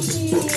sushi.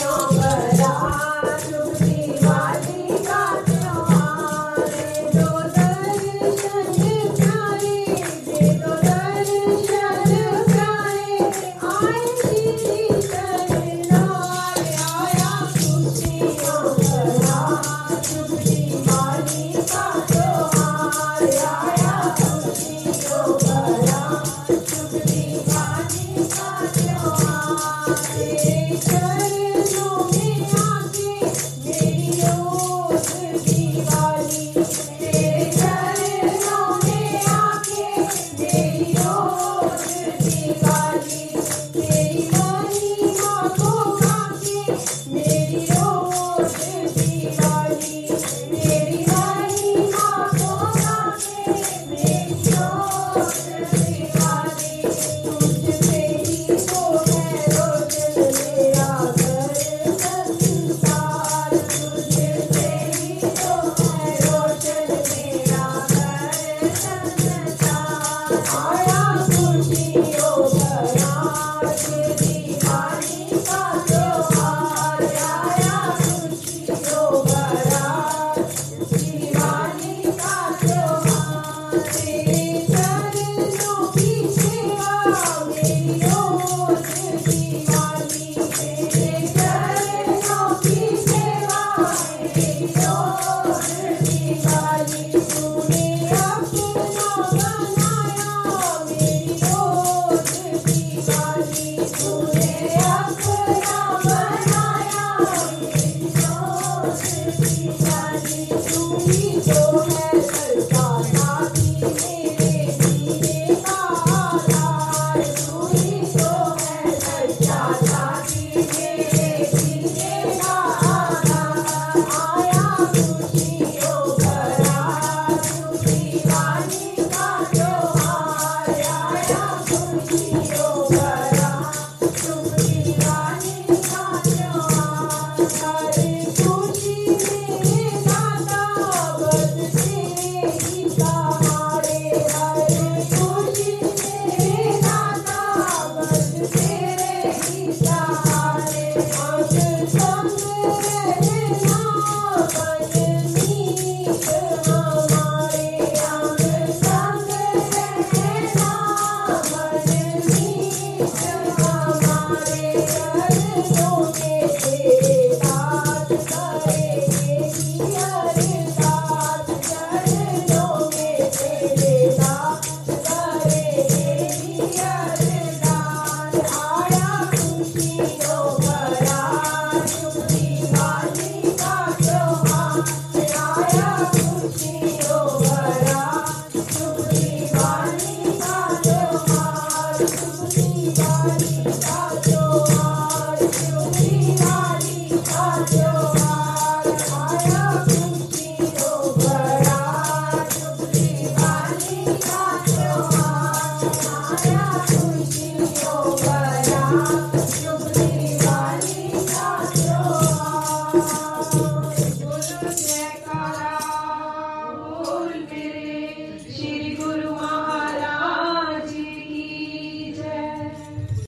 Yeah. Thank you.